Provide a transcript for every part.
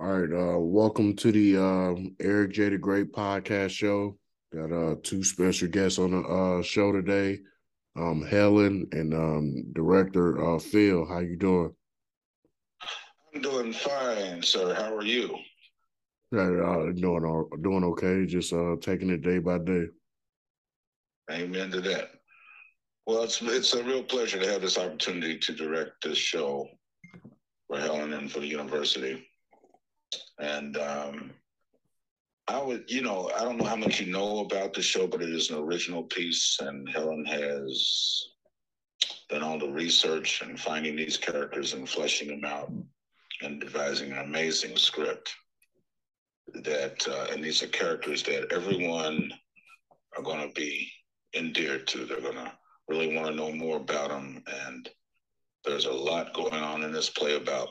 All right, uh, welcome to the um, Eric J. the Great podcast show. Got uh, two special guests on the uh, show today, um, Helen and um, director uh, Phil. How you doing? I'm doing fine, sir. How are you? Uh, doing all, doing okay. Just uh, taking it day by day. Amen to that. Well, it's it's a real pleasure to have this opportunity to direct this show for Helen and for the university. And um, I would, you know, I don't know how much you know about the show, but it is an original piece, and Helen has done all the research and finding these characters and fleshing them out and devising an amazing script. That uh, and these are characters that everyone are going to be endeared to. They're going to really want to know more about them, and there's a lot going on in this play about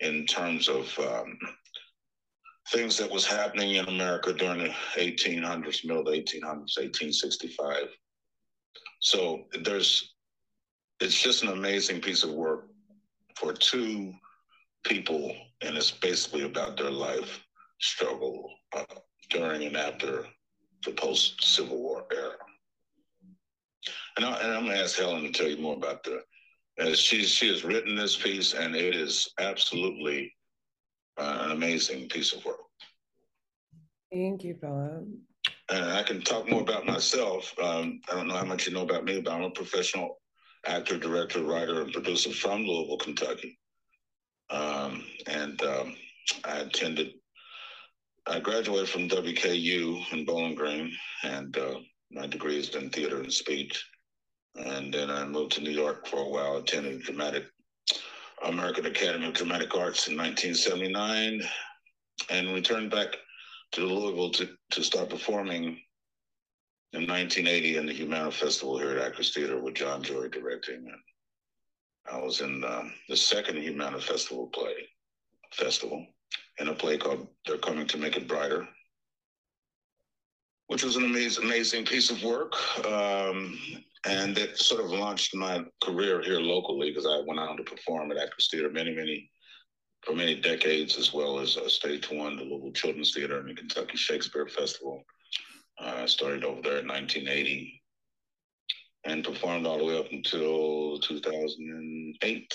in terms of um, things that was happening in America during the 1800s, middle of the 1800s, 1865. So there's, it's just an amazing piece of work for two people, and it's basically about their life struggle uh, during and after the post Civil War era. And, I, I'm going to ask Helen to tell you more about the. As she she has written this piece, and it is absolutely uh, an amazing piece of work. Thank you, Philip. And I can talk more about myself. Um, I don't know how much you know about me, but I'm a professional actor, director, writer, and producer from Louisville, Kentucky. Um, and um, I attended, I graduated from WKU in Bowling Green, and uh, my degree is in theater and speech. And then I moved to New York for a while, attended dramatic American Academy of Dramatic Arts in 1979, and returned back to Louisville to, to start performing in 1980 in the Humana Festival here at Actors Theater with Jon Jory directing. And I was in um, the second Humana Festival play festival in a play called They're Coming to Make It Brighter, which was an amazing, amazing piece of work. Um, and it sort of launched my career here locally because I went on to perform at Actors Theater many, many for many decades, as well as uh, Stage One, the Louisville Children's Theater, and the Kentucky Shakespeare Festival. Uh, I started over there in 1980 and performed all the way up until 2008.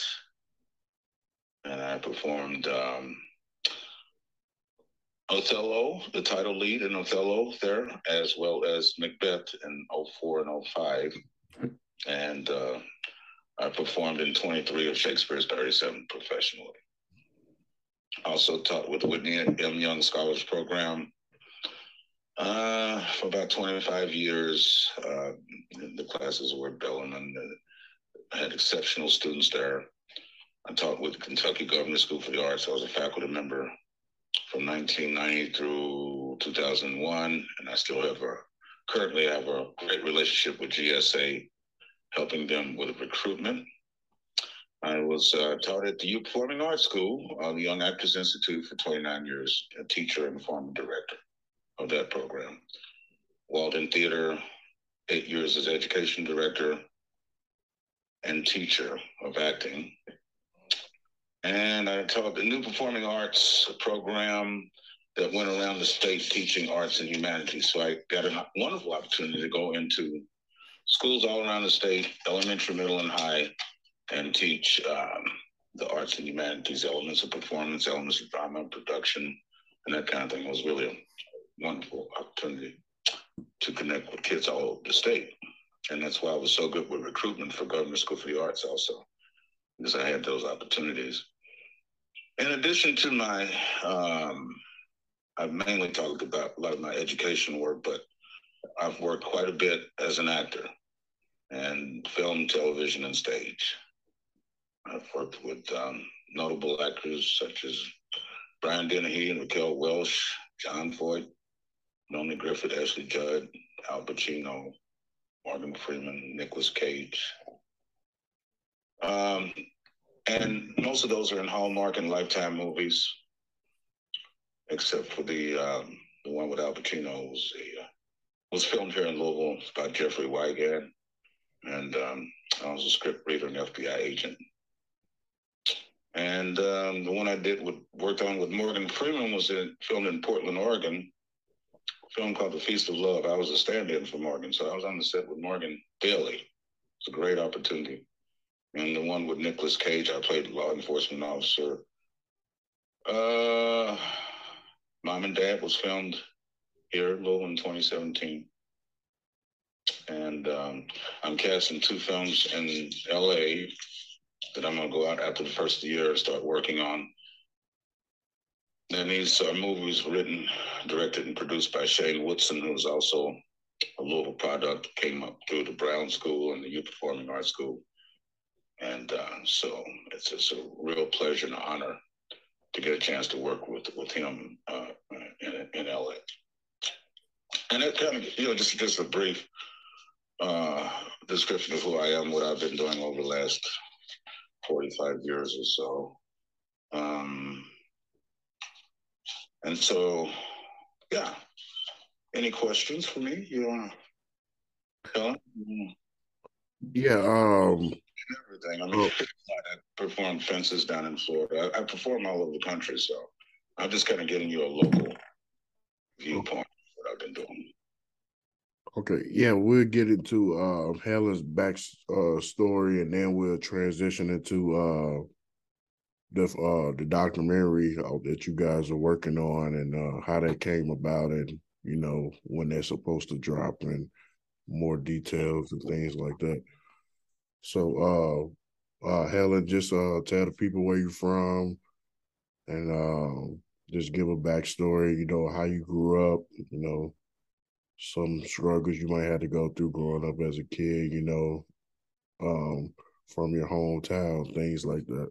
And I performed um, Othello, the title lead in Othello there, as well as Macbeth in 04 and 05. And uh, I performed in 23 of Shakespeare's 37 professionally. Also taught with Whitney M. Young Scholars Program uh, for about 25 years. Uh, the classes were Bellarmine. I had exceptional students there. I taught with Kentucky Government School for the Arts. I was a faculty member from 1990 through 2001, and I still have a currently have a great relationship with GSA, helping them with recruitment I was uh, taught at the Youth Performing Arts School, uh, the Young Actors Institute, for 29 years, a teacher and former director of that program. Walden Theater, eight years as education director and teacher of acting. And I taught the New Performing Arts program that went around the state teaching arts and humanities. So I got a wonderful opportunity to go into schools all around the state, elementary, middle, and high, and teach um, the arts and humanities elements of performance, elements of drama, and production, and that kind of thing. It was really a wonderful opportunity to connect with kids all over the state. And that's why I was so good with recruitment for Government School for the Arts also, because I had those opportunities. In addition to my, um, I've mainly talked about a lot of my education work, but I've worked quite a bit as an actor and film, television, and stage. I've worked with um, notable actors such as Brian Dennehy and Raquel Welch, Jon Voight, Nona Griffith, Ashley Judd, Al Pacino, Morgan Freeman, Nicolas Cage. Um, and most of those are in Hallmark and Lifetime movies, except for the um, the one with Al Pacino was a, uh, was filmed here in Louisville. By Jeffrey Wigand, and um, I was a script reader and FBI agent And um, the one I did with worked on with Morgan Freeman was in, filmed in Portland, Oregon. Film called The Feast of Love. I was a stand-in for Morgan, so I was on the set with Morgan daily. It's a great opportunity. And the one with Nicolas Cage, I played a law enforcement officer. Uh, Mom and Dad was filmed here, Louisville, in 2017. And um, I'm casting two films in LA that I'm going to go out after the first of the year and start working on. And these are movies written, directed, and produced by Shane Woodson, who is also a Louisville product, came up through the Brown School and the Youth Performing Arts School. And uh, so it's just a real pleasure and honor to get a chance to work with with him uh, in, LA. And that kind of, you know, just just a brief uh, description of who I am, what I've been doing over the last 45 years or so. Um, and so, yeah. Any questions for me? You want to? Yeah. Um. Everything. I mean, oh. I perform fences down in Florida. I, I, perform all over the country, so I'm just kind of getting you a local viewpoint what I've been doing. Okay, yeah, we'll get into uh, Helen's back uh, story, and then we'll transition into uh, the uh, the documentary uh, that you guys are working on, and uh, how that came about, and you know when they're supposed to drop, and more details and things like that. So, uh, uh, Helen, just tell the people where you're from, and uh, just give a backstory. You know how you grew up. You know some struggles you might have to go through growing up as a kid, you know, um, from your hometown, things like that.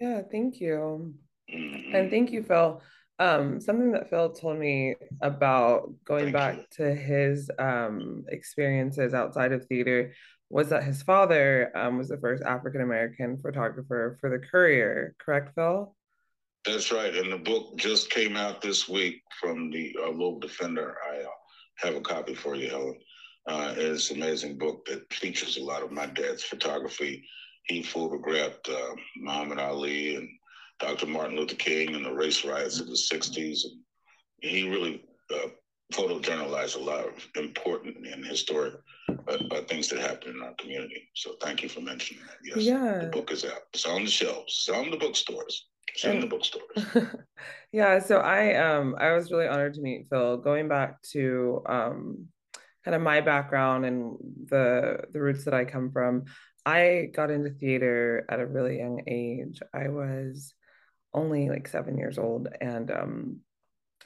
Yeah, thank you. And thank you, Phil. Um, something that Phil told me about going thank back you. to his um, experiences outside of theater was that his father um, was the first African American photographer for the Courier, correct, Phil? That's right. And the book just came out this week from the uh, Defender. I uh, have a copy for you, Helen. Uh, it's an amazing book that features a lot of my dad's photography. He photographed uh, Muhammad Ali and Dr. Martin Luther King and the race riots of the 60s. And he really uh, photojournalized a lot of important and historic uh, uh, things that happened in our community. So thank you for mentioning that. Yes, yeah. the book is out. It's on the shelves. It's on the bookstores. It's in the bookstores. yeah, so I um I was really honored to meet Phil. Going back to um kind of my background and the the roots that I come from, I got into theater at a really young age. I was only like seven years old, and um,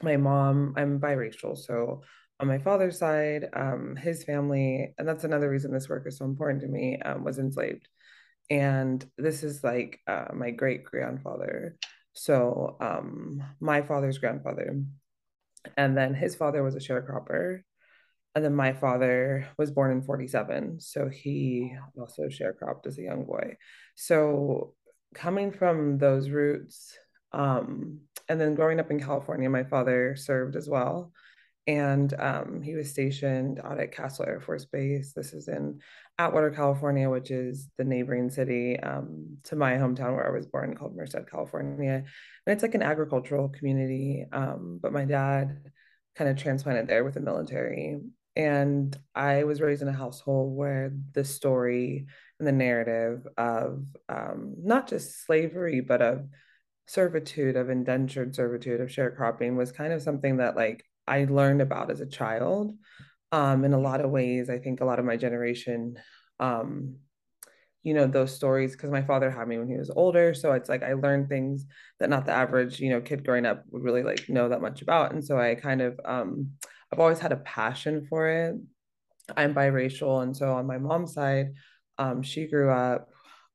my mom. I'm biracial, so on my father's side, um, his family, and that's another reason this work is so important to me, um, was enslaved and this is like uh, my great grandfather so um, my father's grandfather and then his father was a sharecropper and then my father was born in 47 so he also sharecropped as a young boy. So coming from those roots um, and then growing up in california my father served as well and um, he was stationed out at Castle Air Force Base. This is in Atwater, California, which is the neighboring city um, to my hometown where I was born, called Merced, California. And it's like an agricultural community. Um, but my dad kind of transplanted there with the military. And I was raised in a household where the story and the narrative of um, not just slavery, but of servitude, of indentured servitude, of sharecropping was kind of something that like I learned about as a child um, in a lot of ways. I think a lot of my generation, um, you know, those stories, because my father had me when he was older. So it's like I learned things that not the average, you know, kid growing up would really like know that much about. And so I kind of, um, I've always had a passion for it. I'm biracial. And so on my mom's side, um, she grew up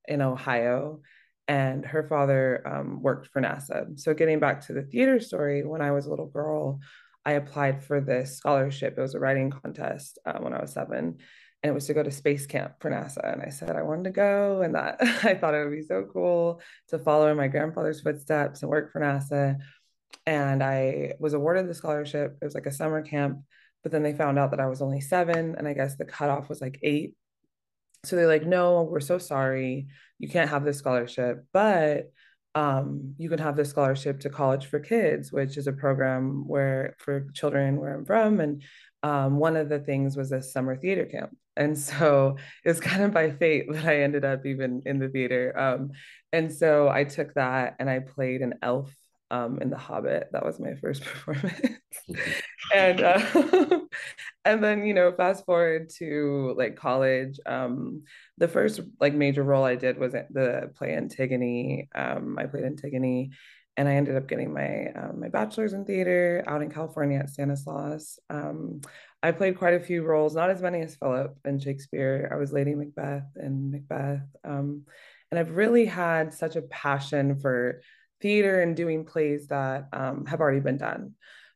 in Ohio and her father um, worked for NASA. So getting back to the theater story, when I was a little girl, I applied for this scholarship. It was a writing contest uh, when I was seven, and it was to go to space camp for NASA. And I said I wanted to go, and that I thought it would be so cool to follow in my grandfather's footsteps and work for NASA. And I was awarded the scholarship. It was like a summer camp, but then they found out that I was only seven, and I guess the cutoff was like eight. So they're like, no, we're so sorry. You can't have this scholarship, but um, you can have the scholarship to College for Kids, which is a program where for children where I'm from. And um, one of the things was a summer theater camp. And so it was kind of by fate that I ended up even in the theater. Um, and so I took that and I played an elf um, in The Hobbit. That was my first performance. and uh, and then you know, fast forward to like college. Um, the first like major role I did was the play Antigone. Um, I played Antigone, and I ended up getting my um, my bachelor's in theater out in California at Stanislaus. Um, I played quite a few roles, not as many as Philip and Shakespeare. I was Lady Macbeth and Macbeth, um, and I've really had such a passion for theater and doing plays that um, have already been done.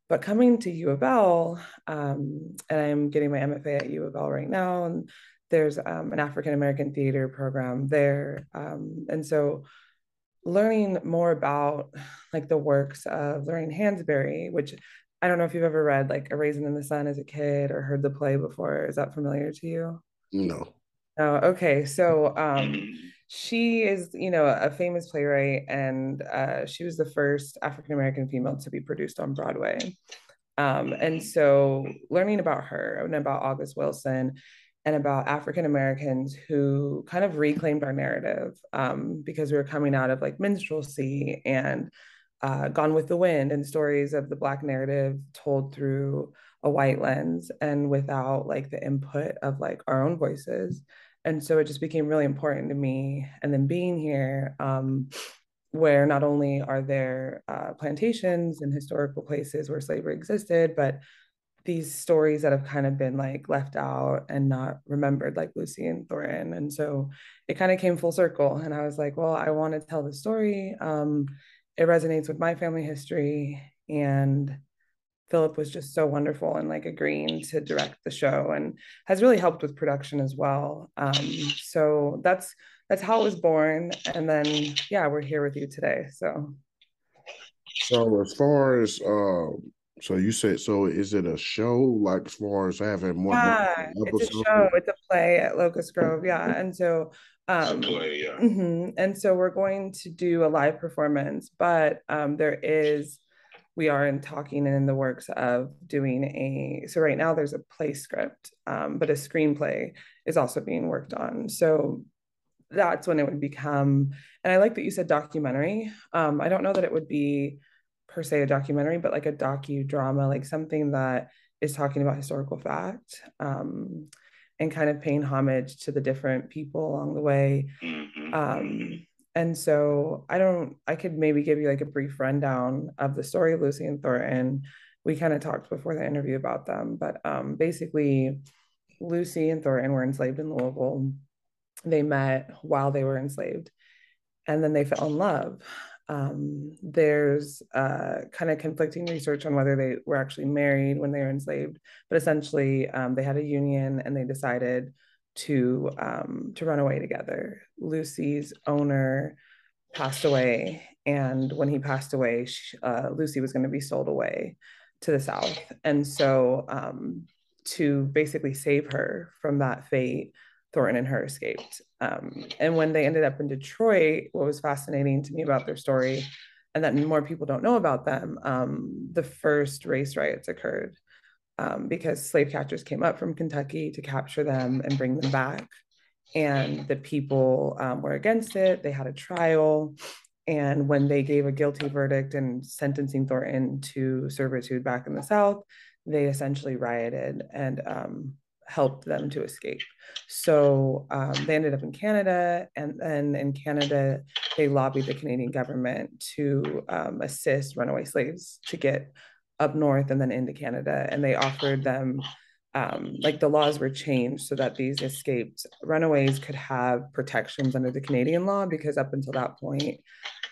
But coming to U of L, um, and I'm getting my MFA at U of L right now, and there's um, an African American theater program there. Um, and so learning more about like the works of Lorraine Hansberry, which I don't know if you've ever read like A Raisin in the Sun as a kid or heard the play before. Is that familiar to you? No. Oh, okay. So um, she is, you know, a famous playwright, and uh, she was the first African American female to be produced on Broadway. Um, and so, learning about her and about August Wilson and about African Americans who kind of reclaimed our narrative um, because we were coming out of like minstrelsy and uh, Gone with the Wind and stories of the Black narrative told through a white lens and without like the input of like our own voices and so it just became really important to me and then being here um, where not only are there uh, plantations and historical places where slavery existed but these stories that have kind of been like left out and not remembered like lucie and thornton and so it kind of came full circle and i was like well i want to tell the story. Um, it resonates with my family history and Philip was just so wonderful and like agreeing to direct the show and has really helped with production as well. Um, so that's that's how it was born. And then yeah, we're here with you today. So so as far as um so you said so is it a show like as far as having more yeah, it's a show, it's a play at Locust Grove, yeah. And so um play, yeah. Mm-hmm. and so we're going to do a live performance, but um there is we are in talking and in the works of doing a so right now there's a play script um, but a screenplay is also being worked on. So that's when it would become and i like that you said documentary. Um, i don't know that it would be per se a documentary but like a docudrama like something that is talking about historical fact um, and kind of paying homage to the different people along the way. Mm-hmm. um, and so I don't, I could maybe give you like a brief rundown of the story of Lucie and Thornton. We kind of talked before the interview about them, but um, basically, Lucie and Thornton were enslaved in Louisville. They met while they were enslaved, and then they fell in love. Um, there's uh, kind of conflicting research on whether they were actually married when they were enslaved, but essentially, um, they had a union and they decided to um, to run away together. Lucie's owner passed away, and when he passed away, she, uh, Lucie was going to be sold away to the south, and so um, to basically save her from that fate, Thornton and her escaped. Um, and when they ended up in Detroit, what was fascinating to me about their story, and that more people don't know about them, um, the first race riots occurred um, because slave catchers came up from Kentucky to capture them and bring them back. And the people um, were against it. They had a trial. And when they gave a guilty verdict and sentencing Thornton to servitude back in the South, they essentially rioted and um, helped them to escape. So um, they ended up in Canada, and then in Canada, they lobbied the Canadian government to um, assist runaway slaves to get up north and then into Canada. And they offered them, um, like the laws were changed so that these escaped runaways could have protections under the Canadian law, because up until that point,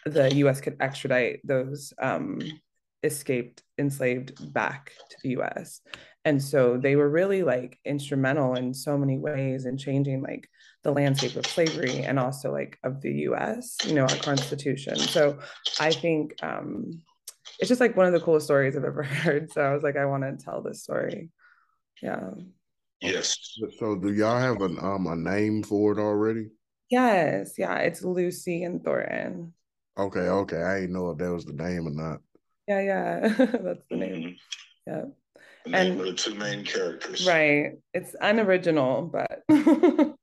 the US could extradite those um, escaped enslaved back to the US. And so they were really like instrumental in so many ways in changing like the landscape of slavery and also like of the US, you know, our constitution. So I think um, it's just like one of the coolest stories I've ever heard. So I was like, I want to tell this story. Yeah. Yes. So do y'all have an um a name for it already? Yes. Yeah. It's Lucie and Thornton. Okay, okay. I didn't know if that was the name or not. Yeah, yeah. That's the name. Mm-hmm. Yeah. The name and, of the two main characters. Right. It's unoriginal, but yeah.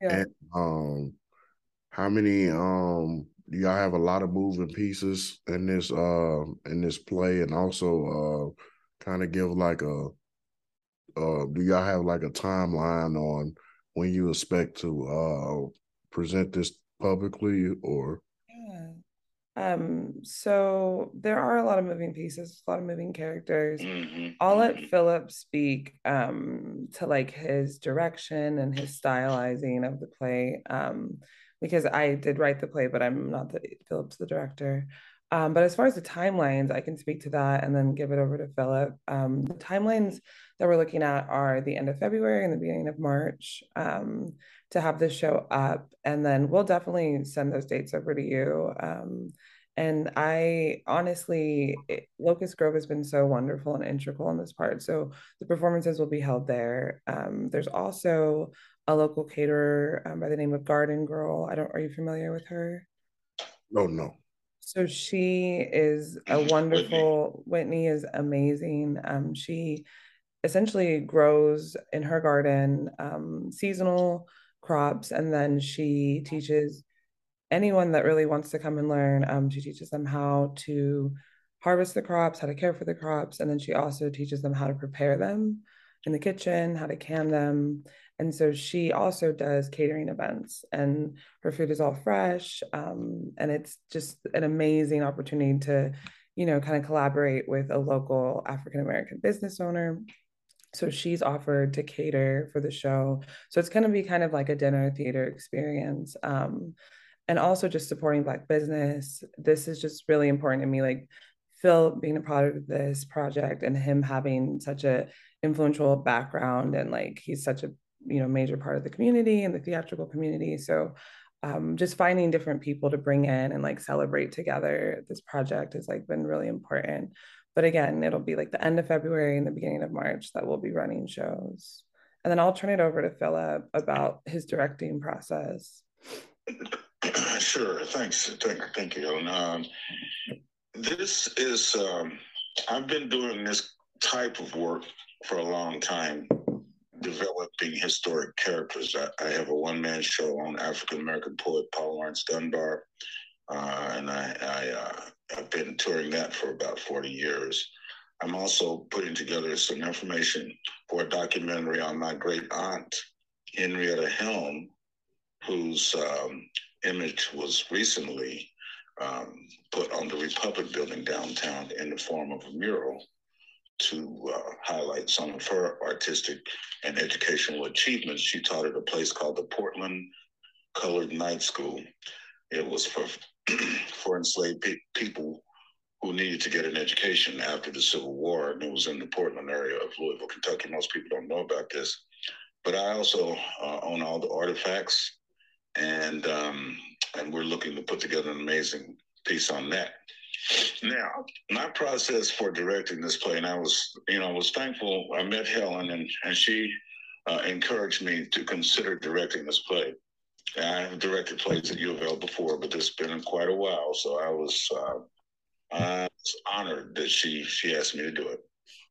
And, um how many um do y'all have a lot of moving pieces in this uh in this play and also uh kind of give like a uh do y'all have like a timeline on when you expect to uh present this publicly or yeah. Um, so there are a lot of moving pieces, a lot of moving characters. Mm-hmm. I'll let mm-hmm. Philip speak um to like his direction and his stylizing of the play. Um, because I did write the play, but I'm not the Philip's the director. Um, but as far as the timelines, I can speak to that and then give it over to Philip. Um, the timelines that we're looking at are the end of February and the beginning of March um, to have this show up. And then we'll definitely send those dates over to you. Um, and I honestly, it, Locust Grove has been so wonderful and integral in this part. So the performances will be held there. Um, there's also a local caterer um, by the name of Garden Girl. I don't. Are you familiar with her? No, no. So she is a wonderful. Whitney is amazing. Um, she essentially grows in her garden um, seasonal crops, and then she teaches anyone that really wants to come and learn. Um, she teaches them how to harvest the crops, how to care for the crops, and then she also teaches them how to prepare them in the kitchen, how to can them. And so she also does catering events, and her food is all fresh. Um, and it's just an amazing opportunity to, you know, kind of collaborate with a local African American business owner. So she's offered to cater for the show. So it's going to be kind of like a dinner theater experience. Um, and also just supporting Black business. This is just really important to me. Like Phil being a part of this project and him having such a influential background and like he's such a you know major part of the community and the theatrical community. So um, just finding different people to bring in and like celebrate together this project has like been really important. But again it'll be like the end of february and the beginning of march that we'll be running shows. And then i'll turn it over to philip about his directing process. Sure. Thanks. Thank, thank you. Um, this is um, i've been doing this type of work for a long time developing historic characters. I, I have a one man show on African American poet Paul Laurence Dunbar, uh, and I, I uh, have been touring that for about 40 years. I'm also putting together some information for a documentary on my great aunt, Henrietta Helm, whose um, image was recently um, put on the Republic building downtown in the form of a mural to uh, highlight some of her artistic and educational achievements. She taught at a place called the Portland Colored Night School. It was for for enslaved pe- people who needed to get an education after the Civil War, and it was in the Portland area of Louisville, Kentucky. Most people don't know about this, but I also uh, own all the artifacts, and um, and we're looking to put together an amazing piece on that. Now, my process for directing this play, and I was, you know, I was thankful. I met Helen, and and she uh, encouraged me to consider directing this play. I have directed plays at U of L before, but it's been quite a while, so I was uh, I was honored that she she asked me to do it,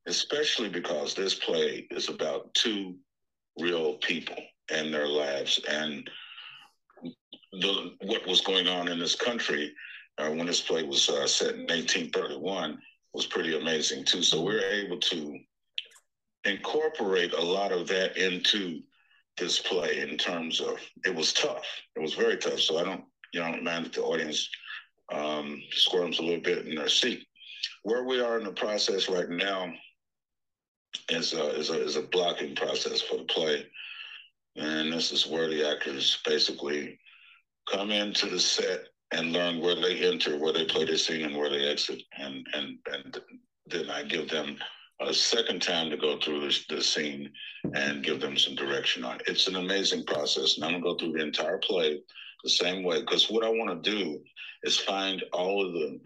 especially because this play is about two real people and their lives and the what was going on in this country uh, when this play was uh, set in 1931 was pretty amazing too. So we are able to incorporate a lot of that into this play in terms of it was tough. It was very tough. So I don't, you know, mind that the audience um, squirms a little bit in their seat. Where we are in the process right now is a, is a, is a blocking process for the play. And this is where the actors basically come into the set and learn where they enter, where they play their scene, and where they exit. And and and then I give them a second time to go through the scene and give them some direction on it. It's an amazing process, and I'm gonna go through the entire play the same way because what I want to do is find all of the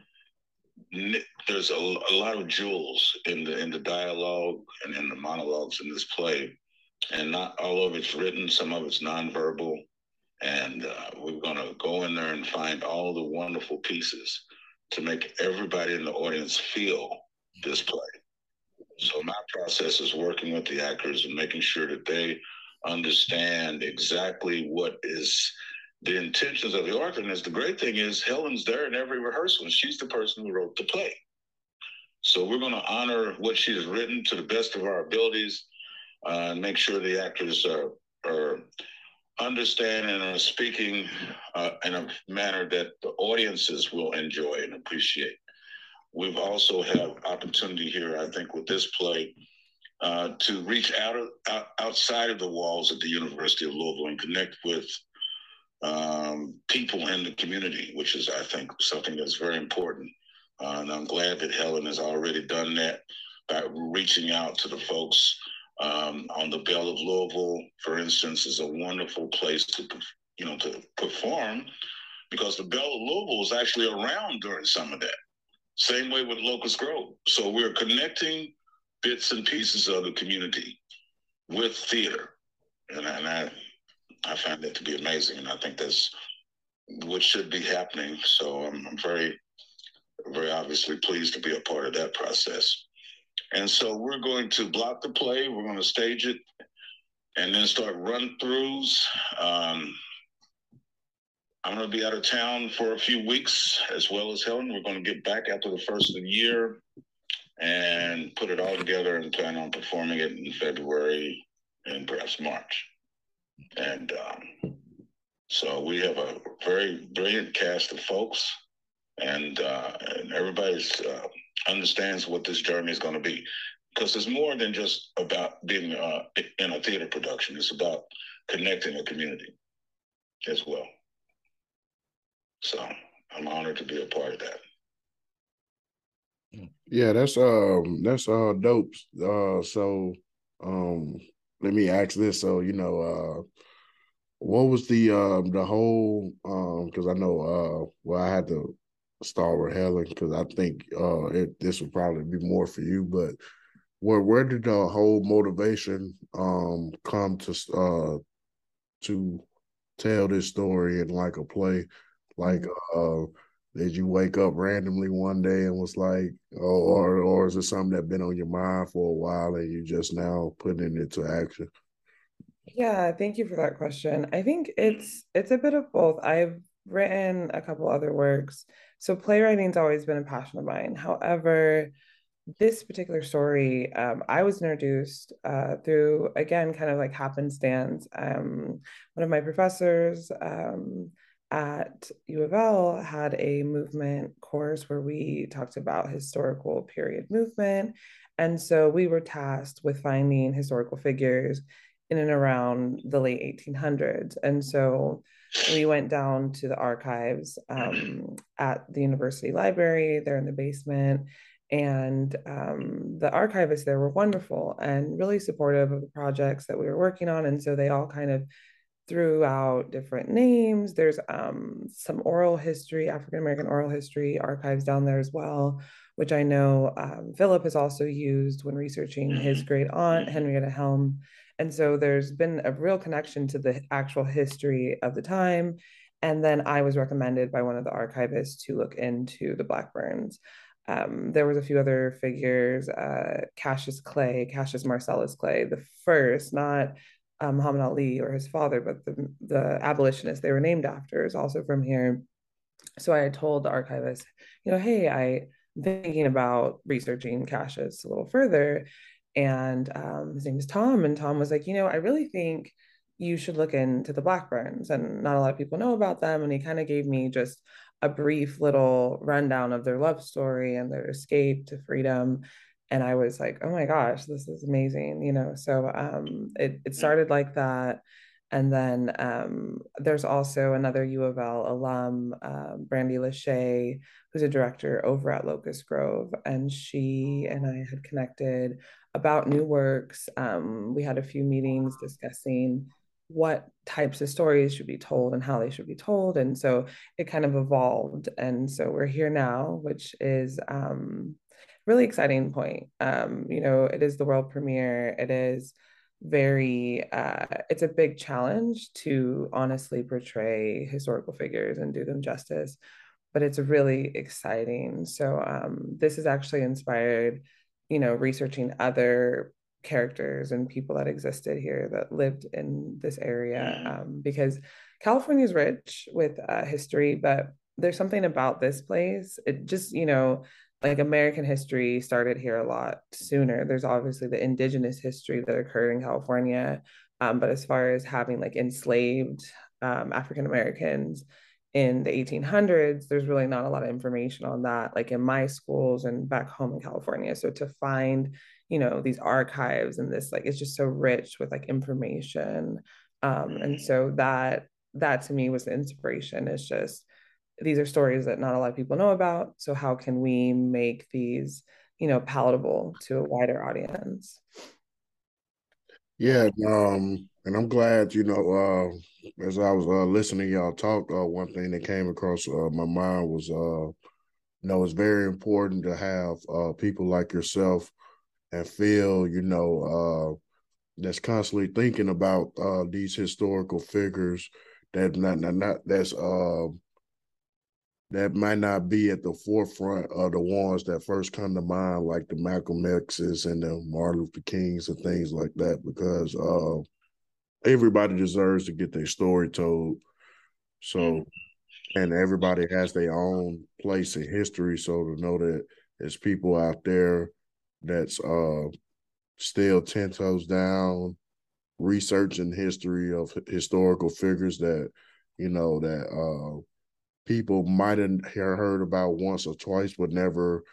there's a, a, lot of jewels in the in the dialogue and in the monologues in this play, and not all of it's written. Some of it's nonverbal, And uh, we're going to go in there and find all the wonderful pieces to make everybody in the audience feel this play. So my process is working with the actors and making sure that they understand exactly what is the intentions of the orchestra. And the great thing is Helen's there in every rehearsal, and she's the person who wrote the play. So we're going to honor what she has written to the best of our abilities uh, and make sure the actors are, are understanding and are speaking uh, in a manner that the audiences will enjoy and appreciate. We've also have opportunity here, I think, with this play uh, to reach out, of, out, outside of the walls of the University of Louisville and connect with um, people in the community, which is, I think, something that's very important. Uh, and I'm glad that Helen has already done that by reaching out to the folks um, on the Belle of Louisville, for instance, is a wonderful place to, you know, to perform because the Belle of Louisville is actually around during some of that. Same way with Locust Grove. So we're connecting bits and pieces of the community with theater. And, and I, I find that to be amazing. And I think that's what should be happening. So I'm, I'm very, very obviously pleased to be a part of that process. And so we're going to block the play, we're going to stage it, and then start run throughs. Um, I'm going to be out of town for a few weeks as well as Helen. We're going to get back after the first of the year and put it all together and plan on performing it in February and perhaps March. And um, so we have a very brilliant cast of folks, and, uh, and everybody's uh, understands what this journey is going to be. Because it's more than just about being uh, in a theater production. It's about connecting a community as well. So I'm honored to be a part of that. Yeah, that's um that's uh dope. Uh so um let me ask this. So, you know, uh what was the um the whole um because I know uh well I had to start with Helen because I think uh it, this would probably be more for you, but where where did the whole motivation um come to uh to tell this story in like a play like, mm-hmm. uh, did you wake up randomly one day and was like, oh, or or is it something that been on your mind for a while and you just now putting it into action? Yeah, thank you for that question. I think it's it's a bit of both. I've written a couple other works. So playwriting's always been a passion of mine. However, this particular story, um, I was introduced uh, through again, kind of like happenstance. Um, one of my professors um, at U of L had a movement course where we talked about historical period movement. And so we were tasked with finding historical figures in and around the late 1800s. And so we went down to the archives um, at the university library, They're in the basement. And um, the archivists there were wonderful and really supportive of the projects that we were working on. And so they all kind of threw out different names. There's um, some oral history, African American oral history archives down there as well, which I know um, Philip has also used when researching his mm-hmm. great aunt, Henrietta Helm. And so there's been a real connection to the actual history of the time. And then I was recommended by one of the archivists to look into the Blackburns. Um, there was a few other figures, uh, Cassius Clay, Cassius Marcellus Clay, the first, not um, Muhammad Ali or his father, but the, the abolitionist they were named after is also from here. So I told the archivist, you know, hey, I am thinking about researching Cassius a little further. And um, his name is Tom. And Tom was like, you know, I really think you should look into the Blackburns. And not a lot of people know about them. And he kind of gave me just a brief little rundown of their love story and their escape to freedom and I was like, oh my gosh, this is amazing, you know. So um, it it started like that, and then um, there's also another U of L alum, um, Brandy Lachey, who's a director over at Locust Grove, and she and I had connected about new works. Um, we had a few meetings discussing what types of stories should be told and how they should be told, and so it kind of evolved. And so we're here now, which is um, really exciting point. Um, you know, it is the world premiere. It is very uh, it's a big challenge to honestly portray historical figures and do them justice but it's really exciting so um, this is actually inspired you know researching other characters and people that existed here that lived in this area mm-hmm. um, because california is rich with uh, history but there's something about this place it just you know like American history started here a lot sooner. There's obviously the indigenous history that occurred in California. Um, but as far as having like enslaved um, African Americans in the 1800s, there's really not a lot of information on that, like in my schools and back home in California. So to find, you know, these archives and this, like, it's just so rich with like information. Um, and so that, that to me was the inspiration. Is just these are stories that not a lot of people know about. So how can we make these, you know, palatable to a wider audience? Yeah, um, and I'm glad, you know, uh, as I was uh, listening y'all talk, uh, one thing that came across uh, my mind was, uh, you know, it's very important to have uh, people like yourself and Phil, you know, uh, that's constantly thinking about uh, these historical figures that not, not, not that's uh, that might not be at the forefront of the ones that first come to mind, like the Malcolm X's and the Martin Luther Kings and things like that, because uh, everybody deserves to get their story told. So, and everybody has their own place in history. So to know that there's people out there that's uh, still ten toes down, researching history of historical figures that you know that uh people might have heard about once or twice, but never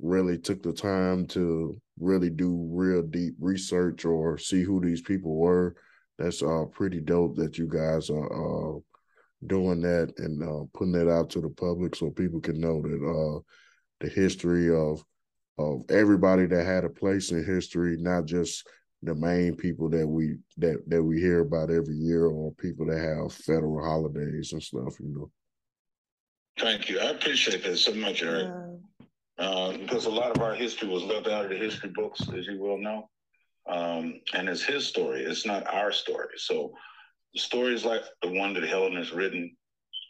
really took the time to really do real deep research or see who these people were. That's uh, pretty dope that you guys are uh, doing that and uh, putting that out to the public so people can know that uh, the history of of everybody that had a place in history, not just the main people that we that that we hear about every year or people that have federal holidays and stuff, you know. Thank you. I appreciate that so much, Eric. Yeah. Uh, because a lot of our history was left out of the history books, as you well know. Um, and it's his story, it's not our story. So the stories like the one that Helen has written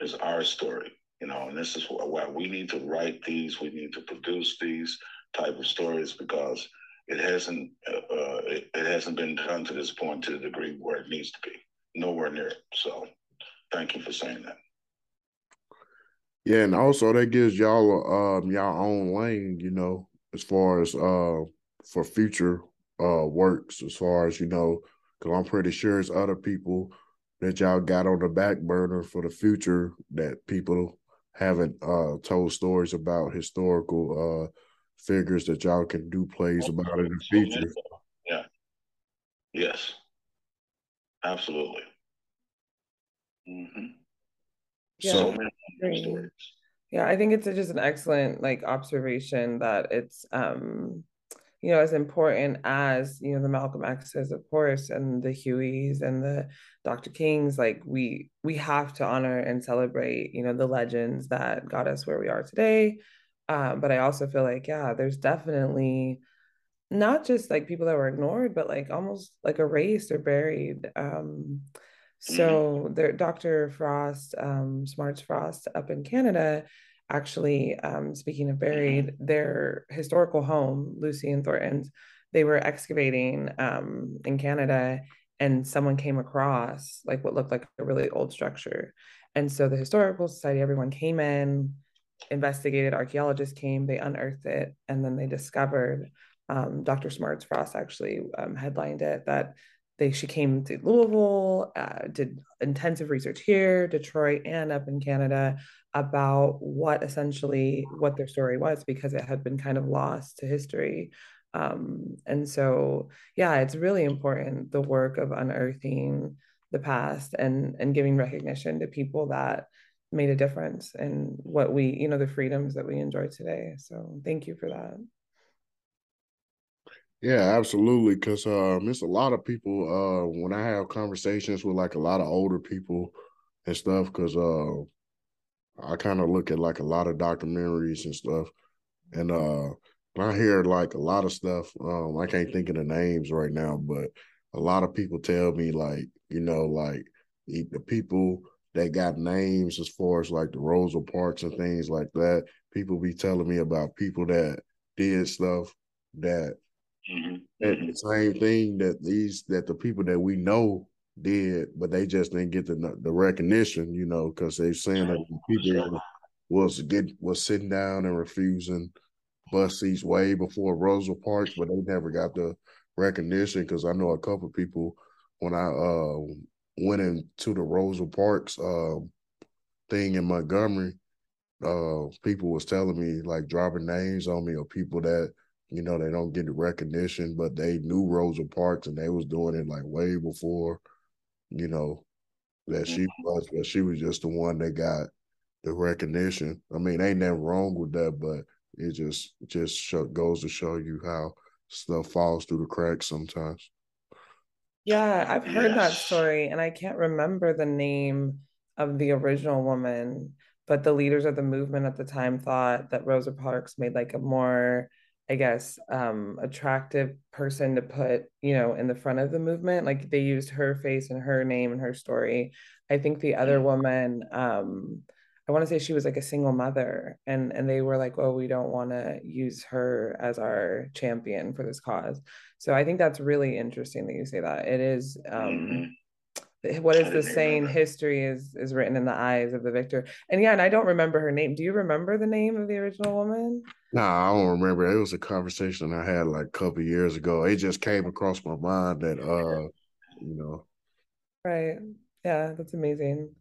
is our story, you know, and this is why we need to write these, we need to produce these type of stories because it hasn't uh, uh it, it hasn't been done to this point to the degree where it needs to be. Nowhere near it. So thank you for saying that. Yeah, and also that gives y'all um y'all own lane, you know, as far as uh for future uh works, as far as you know, because I'm pretty sure it's other people that y'all got on the back burner for the future that people haven't uh told stories about historical uh figures that y'all can do plays about in the future. Yeah. Yes. Absolutely. Mm-hmm. Yeah. So many Yeah, I think it's just an excellent like observation that it's um you know as important as you know the Malcolm X's of course and the Hueys and the Dr. Kings like we we have to honor and celebrate you know the legends that got us where we are today um, but I also feel like yeah there's definitely not just like people that were ignored but like almost like erased or buried um so mm-hmm. there, Dr. Frost, um, Smardz Frost up in Canada, actually, um, speaking of buried, mm-hmm. their historical home, Lucie and Thornton's, they were excavating um, in Canada and someone came across like what looked like a really old structure. And so the historical society, everyone came in, investigated, archaeologists came, they unearthed it, and then they discovered um, Dr. Smardz Frost actually um, headlined it that they she came to Louisville, uh, did intensive research here, Detroit, and up in Canada about what essentially what their story was because it had been kind of lost to history. Um, and so, yeah, it's really important the work of unearthing the past and and giving recognition to people that made a difference in what we, you know, the freedoms that we enjoy today. So, thank you for that. Yeah, absolutely. Because um, it's a lot of people. Uh, when I have conversations with like a lot of older people and stuff, because uh, I kind of look at like a lot of documentaries and stuff, and uh, I hear like a lot of stuff. Um, I can't think of the names right now, but a lot of people tell me like, you know, like the people that got names as far as like the Rosa Parks and things like that. People be telling me about people that did stuff that mm-hmm. mm-hmm. the same thing that these that the people that we know did, but they just didn't get the the recognition, you know, because they saying that people was get was sitting down and refusing bus seats way before Rosa Parks, but they never got the recognition because I know a couple people when I uh, went into the Rosa Parks uh, thing in Montgomery, uh, people was telling me like dropping names on me of people that you know they don't get the recognition, but they knew Rosa Parks and they was doing it like way before, you know, that she mm-hmm. was, but she was just the one that got the recognition. I mean, ain't nothing wrong with that, but it just just show, goes to show you how stuff falls through the cracks sometimes. Yeah, I've heard yes. that story, and I can't remember the name of the original woman, but the leaders of the movement at the time thought that Rosa Parks made like a more, I guess, um, attractive person to put, you know, in the front of the movement. Like they used her face and her name and her story. I think the other woman, um, I want to say she was like a single mother and and they were like, "Oh, we don't want to use her as our champion for this cause." So I think that's really interesting that you say that. It is um mm-hmm. what is the saying history is is written in the eyes of the victor. And yeah, and I don't remember her name. Do you remember the name of the original woman? No, nah, I don't remember. It was a conversation I had like a couple years ago. It just came across my mind that uh, you know. Right. Yeah, that's amazing.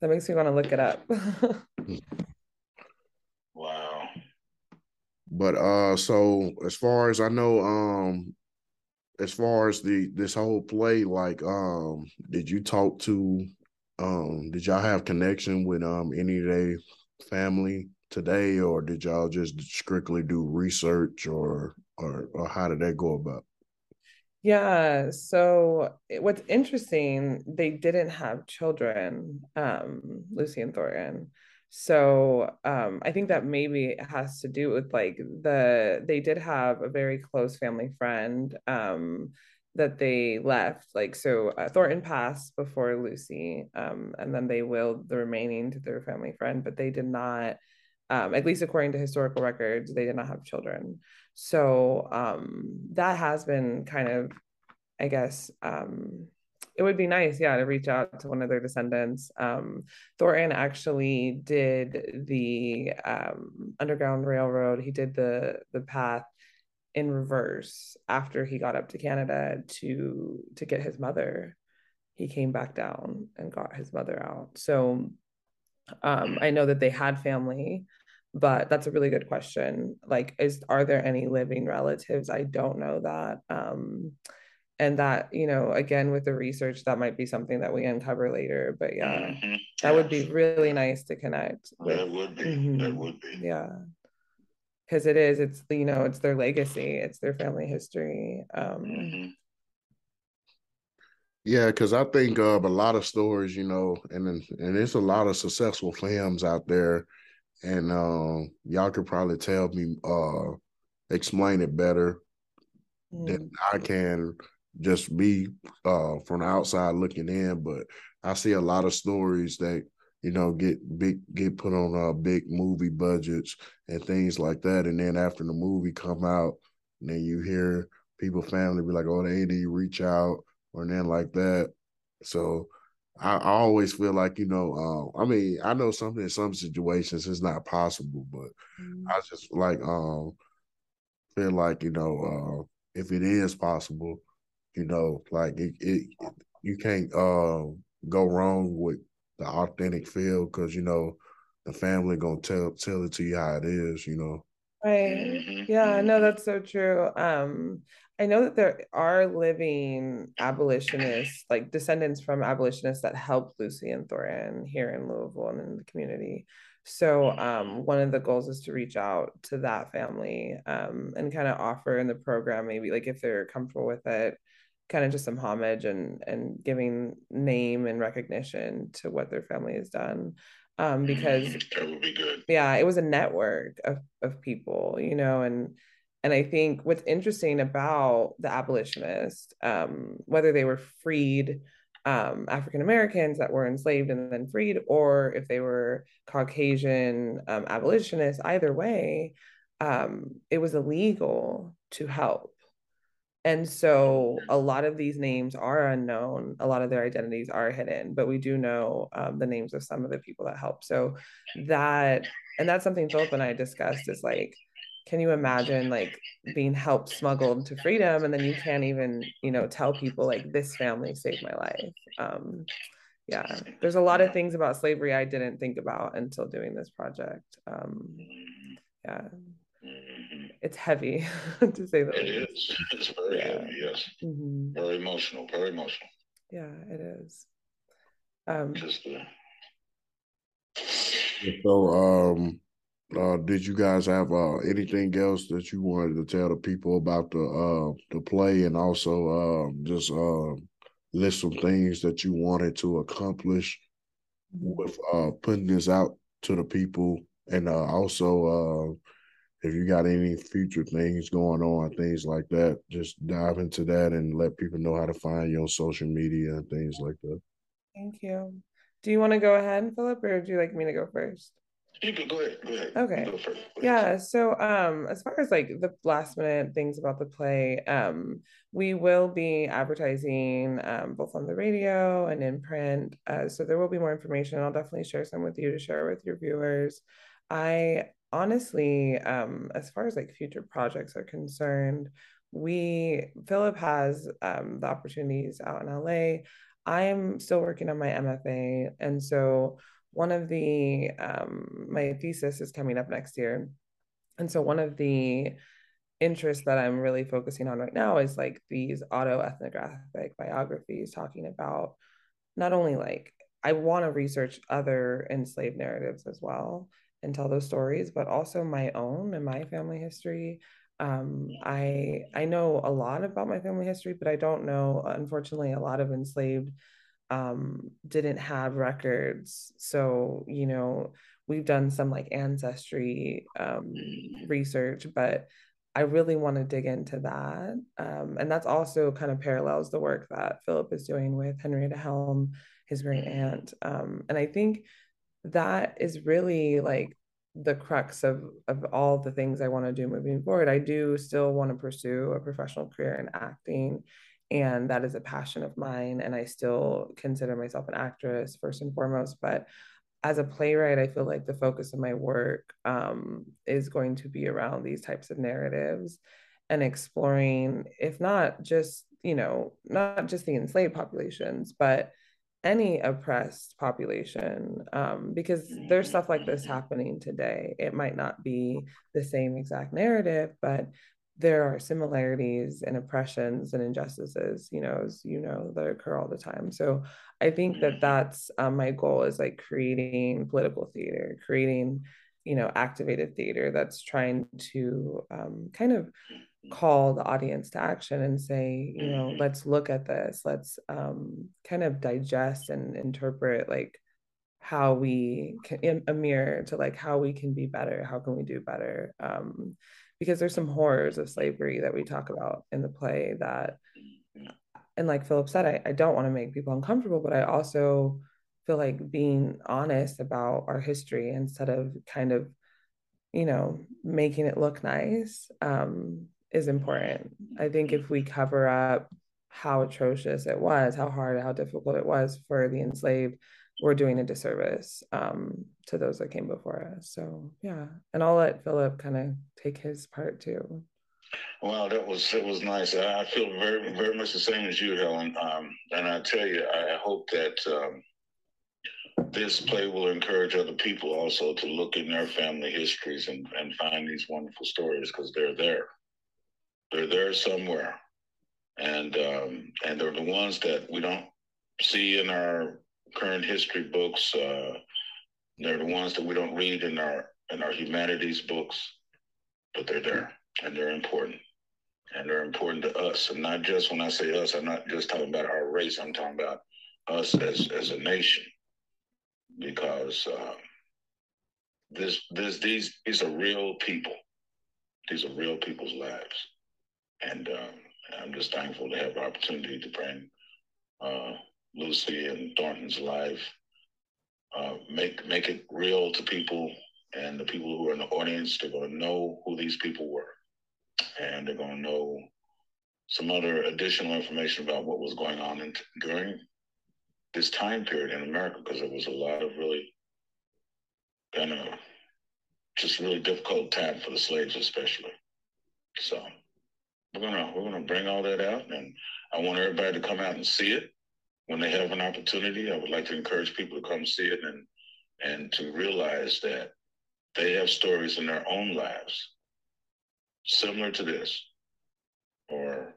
That makes me want to look it up. wow. But uh so as far as I know, um as far as the this whole play, like um, did you talk to um did y'all have connection with um any of their family today or did y'all just strictly do research or or or how did that go about? Yeah. So what's interesting, they didn't have children, um, Lucie and Thornton. So um, I think that maybe has to do with like the they did have a very close family friend um, that they left. Like so, uh, Thornton passed before Lucie, um, and then they willed the remaining to their family friend, but they did not. Um, at least according to historical records, they did not have children. So um, that has been kind of, I guess, um, it would be nice, yeah, to reach out to one of their descendants. Um, Thornton actually did the um, Underground Railroad. He did the the path in reverse after he got up to Canada to to get his mother. He came back down and got his mother out. So um, I know that they had family but that's a really good question like is are there any living relatives i don't know that um and that you know again with the research that might be something that we uncover later but yeah mm-hmm. that would be really nice to connect with. that would be mm-hmm. that would be yeah because it is it's you know it's their legacy it's their family history um mm-hmm. yeah because i think of a lot of stories you know and and it's a lot of successful films out there and um, y'all could probably tell me uh, explain it better mm. than I can just be uh, from the outside looking in. But I see a lot of stories that you know get big get put on uh, big movie budgets and things like that, and then after the movie come out, and then you hear people family be like, "Oh, they need to reach out," or then like that. So I, I always feel like you know, uh, I mean, I know something in some situations is not possible, but mm-hmm. I just like um feel like you know uh, if it is possible, you know, like it, it you can't uh, go wrong with the authentic feel because you know the family gonna tell tell it to you how it is, you know. Right. Yeah, no, that's so true. Um, I know that there are living abolitionists, like descendants from abolitionists that helped Lucie and Thornton here in Louisville and in the community. So um, one of the goals is to reach out to that family um, and kind of offer in the program, maybe like if they're comfortable with it, kind of just some homage and and giving name and recognition to what their family has done. Um because that would be good. Yeah it was a network of of people you know and and I think what's interesting about the abolitionists, um, whether they were freed um, African Americans that were enslaved and then freed, or if they were Caucasian um, abolitionists, either way, um, it was illegal to help. And so a lot of these names are unknown. A lot of their identities are hidden, but we do know um, the names of some of the people that helped. So that, and that's something Philip and I discussed is like, can you imagine like being helped smuggled to freedom and then you can't even you know tell people like this family saved my life. Um yeah there's a lot of things about slavery i didn't think about until doing this project. Um yeah. It's heavy to say that it is. it's very yeah. heavy yes. Mm-hmm. very emotional very emotional. Yeah it is. Um just uh... so um uh, did you guys have uh, anything else that you wanted to tell the people about the uh, the play, and also uh, just uh, list some things that you wanted to accomplish with uh, putting this out to the people, and uh, also uh, if you got any future things going on, things like that, just dive into that and let people know how to find you on social media and things like that. Thank you. Do you want to go ahead, Philip, or would you like me to go first? You can go ahead. Go ahead. Okay. Go first, yeah. So, um, as far as like the last minute things about the play, um, we will be advertising um, both on the radio and in print. Uh, so there will be more information. I'll definitely share some with you to share with your viewers. I honestly, um, as far as like future projects are concerned, we Philip has um, the opportunities out in LA. I am still working on my MFA, and so one of the um, my thesis is coming up next year. And so one of the interests that i'm really focusing on right now is like these autoethnographic biographies talking about not only like i want to research other enslaved narratives as well and tell those stories but also my own and my family history. Um, i i know a lot about my family history but i don't know unfortunately a lot of enslaved um, didn't have records. So, you know, we've done some like ancestry um, research, but I really want to dig into that. Um, and that's also kind of parallels the work that Philip is doing with Henrietta Helm, his great aunt. Um, and I think that is really like the crux of of all the things I want to do moving forward. I do still want to pursue a professional career in acting and that is a passion of mine and i still consider myself an actress first and foremost but as a playwright i feel like the focus of my work um, is going to be around these types of narratives and exploring if not just you know not just the enslaved populations but any oppressed population um, because there's stuff like this happening today. It might not be the same exact narrative but there are similarities and oppressions and injustices you know as you know that occur all the time. So i think that that's um, my goal is like creating political theater creating you know activated theater that's trying to um, kind of call the audience to action and say you know let's look at this. Let's um, kind of digest and interpret like how we can a mirror to like how we can be better. How can we do better? Um, because there's some horrors of slavery that we talk about in the play that and like philip said i, I don't want to make people uncomfortable but i also feel like being honest about our history instead of kind of you know making it look nice um, is important. I think if we cover up how atrocious it was how hard how difficult it was for the enslaved we're doing a disservice um, to those that came before us. So yeah, and I'll let Philip kind of take his part too. Well, that was it was nice. I feel very very much the same as you, Helen. Um, and I tell you, I hope that um, this play will encourage other people also to look in their family histories and, and find these wonderful stories because they're there. They're there somewhere, and um, and they're the ones that we don't see in our current history books. Uh, they're the ones that we don't read in our in our humanities books, but they're there and they're important. And they're important to us. And not just when I say us, I'm not just talking about our race, I'm talking about us as, as a nation. Because um, this this these these are real people. these are real people's lives. And um, I'm just thankful to have the opportunity to bring uh, Lucie and Thornton's life, uh, make make it real to people, and the people who are in the audience, they're going to know who these people were, and they're going to know some other additional information about what was going on in, during this time period in America, because there was a lot of really kind of just really difficult time for the slaves, especially. So we're gonna we're gonna bring all that out, and I want everybody to come out and see it when they have an opportunity. I would like to encourage people to come see it and and to realize that they have stories in their own lives similar to this, or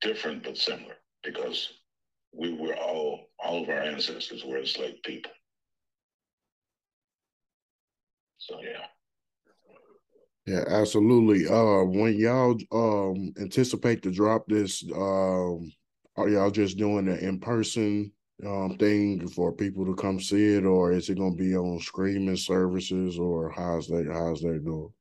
different but similar, because we were all all of our ancestors were enslaved people. So yeah. Yeah, absolutely. Uh, when y'all um anticipate to drop this, um, are y'all just doing an in person um thing for people to come see it, or is it going to be on streaming services, or how's that how's that going?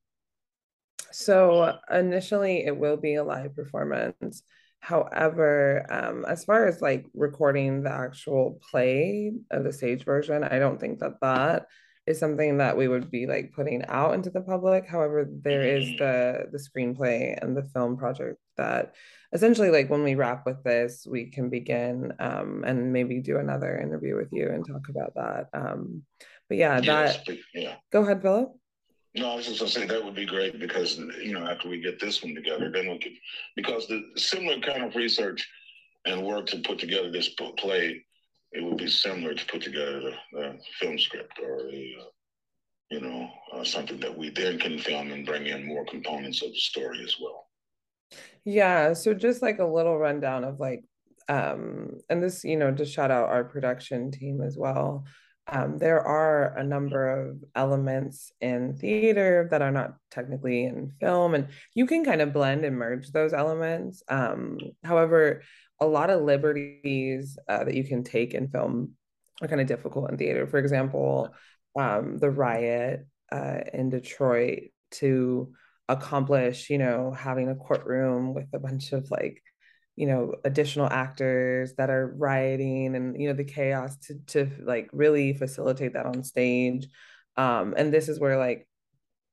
So initially, it will be a live performance. However, um, as far as like recording the actual play of the stage version, I don't think that that is something that we would be like putting out into the public. However, there is the the screenplay and the film project that essentially like when we wrap with this, we can begin um, and maybe do another interview with you and talk about that. Um, but yeah, that yeah. Go ahead, Philip. No, I was just gonna say that would be great because you know after we get this one together, then we could because the similar kind of research and work to put together this play it would be similar to put together the, the film script or a, uh, you know, uh, something that we then can film and bring in more components of the story as well. Yeah. So just like a little rundown of like, um, and this, you know, to shout out our production team as well. Um, there are a number of elements in theater that are not technically in film, and you can kind of blend and merge those elements. Um, however, a lot of liberties uh, that you can take in film are kind of difficult in theater. For example, um, the riot uh, in Detroit to accomplish, you know, having a courtroom with a bunch of like, you know, additional actors that are rioting and you know the chaos to to like really facilitate that on stage. Um, and this is where like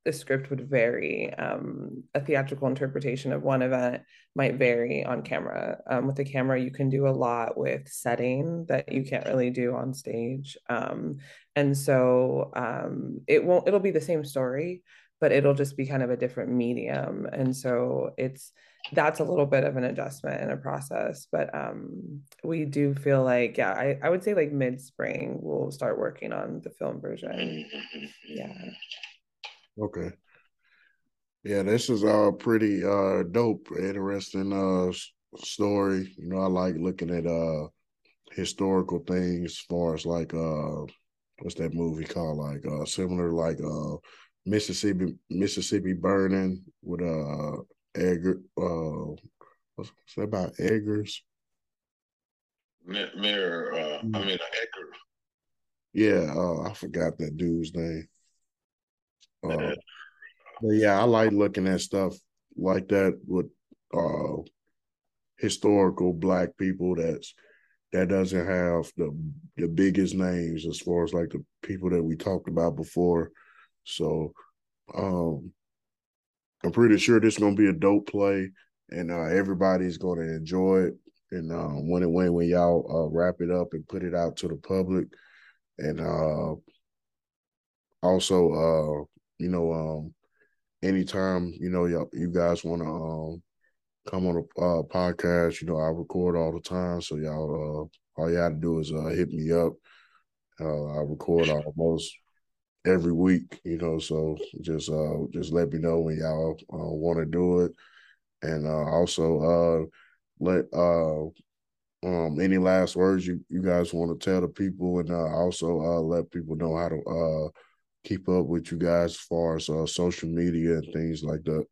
the script would vary. Um, a theatrical interpretation of one event might vary on camera. Um, with the camera, you can do a lot with setting that you can't really do on stage. Um, and so um, it won't, it'll be the same story, but it'll just be kind of a different medium. And so it's, that's a little bit of an adjustment and a process. But um, we do feel like, yeah, I, I would say like mid spring, we'll start working on the film version. Yeah. Okay. Yeah, this is a pretty uh dope, interesting uh story. You know, I like looking at uh historical things as far as like uh what's that movie called? Like uh similar like uh Mississippi Mississippi burning with uh Edgar uh what's, that about Eggers? Mayor uh I mean Edgar. Yeah, uh I forgot that dude's name. Uh, but yeah, I like looking at stuff like that with uh, historical black people that's that doesn't have the the biggest names as far as like the people that we talked about before. So um I'm pretty sure this is gonna be a dope play and uh, everybody's gonna enjoy it. And uh, when it when when y'all uh, wrap it up and put it out to the public, and uh, also uh, you know, um, anytime you know y'all, you guys want to um come on a uh, podcast, you know, I record all the time, so y'all uh, all you have to do is uh, hit me up. Uh, I record almost every week, you know, so just uh just let me know when y'all uh, want to do it, and uh, also uh let uh um any last words you you guys want to tell the people, and uh, also uh let people know how to uh keep up with you guys as far as uh, social media and things like that?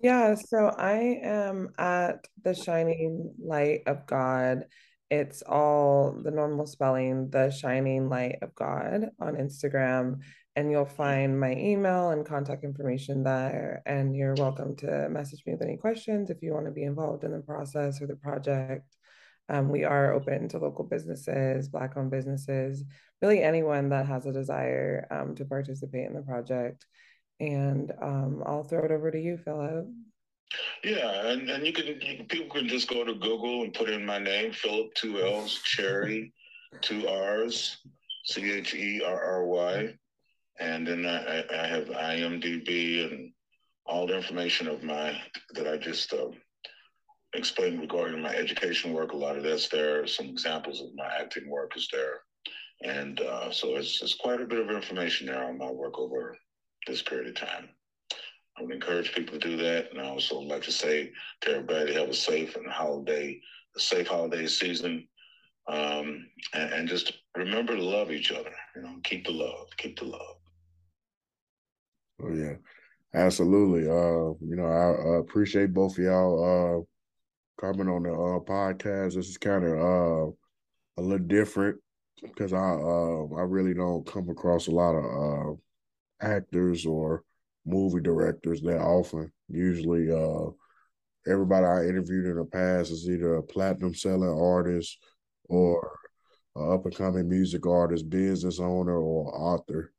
Yeah, so I am at the Shining Light of God. It's all the normal spelling, the Shining Light of God on Instagram. and you'll find my email and contact information there. And you're welcome to message me with any questions if you want to be involved in the process or the project. Um, we are open to local businesses, Black owned businesses, really anyone that has a desire um, to participate in the project. And um, I'll throw it over to you, Philip. Yeah, and, and you can, you people can just go to Google and put in my name, Philip, two L's, Cherry, two R's, C H E R R Y, and then I, I have IMDb and all the information of my that I just uh, explained regarding my education work. A lot of that's there. Some examples of my acting work is there, and uh, so it's, it's quite a bit of information there on my work over this period of time. I would encourage people to do that, and I also like to say to everybody have a safe and holiday, a safe holiday season, um, and, and just remember to love each other. You know, keep the love, keep the love. Oh yeah, absolutely. Uh, you know, I uh, appreciate both of y'all uh coming on the uh podcast. This is kind of uh a little different because I uh I really don't come across a lot of uh actors or movie directors that often. Usually uh everybody I interviewed in the past is either a platinum selling artist or an up and coming music artist, business owner, or author.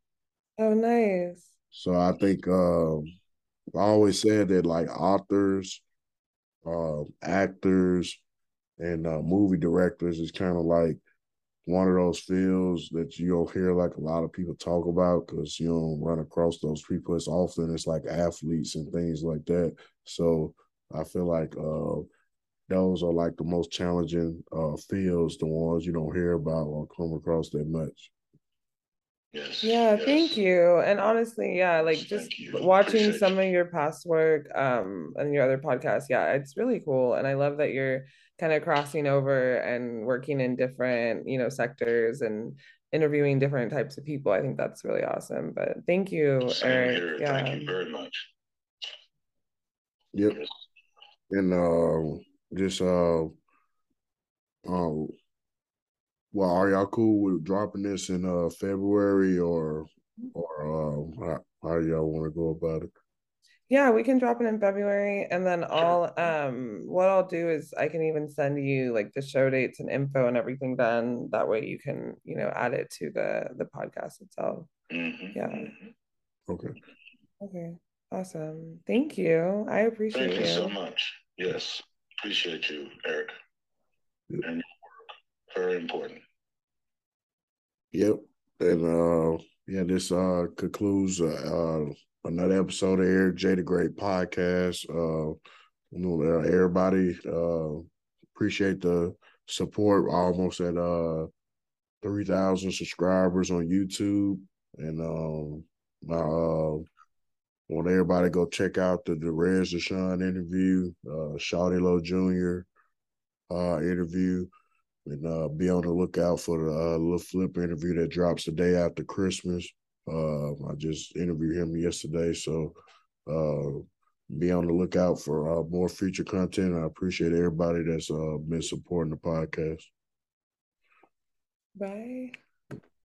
Oh, nice. So I think um, I always said that like authors, uh, actors, and uh, movie directors is kind of like one of those fields that you don't hear like a lot of people talk about because you don't run across those people as often It's like athletes and things like that. So I feel like uh, those are like the most challenging uh, fields, the ones you don't hear about or come across that much. Yes. Yeah, yes. thank you. And honestly, yeah, like just watching Appreciate some you. of your past work um and your other podcasts, yeah, it's really cool. And I love that you're kind of crossing over and working in different, you know, sectors and interviewing different types of people. I think that's really awesome. But thank you, Same Eric. Here. Yeah. Thank you very much. Yep. And uh just uh um well, are y'all cool with dropping this in uh February or or um how, how y'all want to go about it? Yeah, we can drop it in February and then I'll um what I'll do is I can even send you like the show dates and info and everything done. That way you can, you know, add it to the the podcast itself. Mm-hmm. Yeah. Mm-hmm. Okay. Okay. Awesome. Thank you. I appreciate it. Thank you, you so much. Yes. Appreciate you, Eric. Yep. And very important. Yep. And uh yeah, this uh concludes uh, uh another episode of Eric J the Great podcast. Uh everybody uh appreciate the support almost at uh 3000 subscribers on YouTube and um my uh want everybody go check out the Derez De'Shon interview, uh Shawty Lo Jr. uh interview and uh, be on the lookout for the uh, Lil Flip interview that drops the day after Christmas. Uh, I just interviewed him yesterday, so uh, be on the lookout for uh, more future content. I appreciate everybody that's uh, been supporting the podcast. Bye.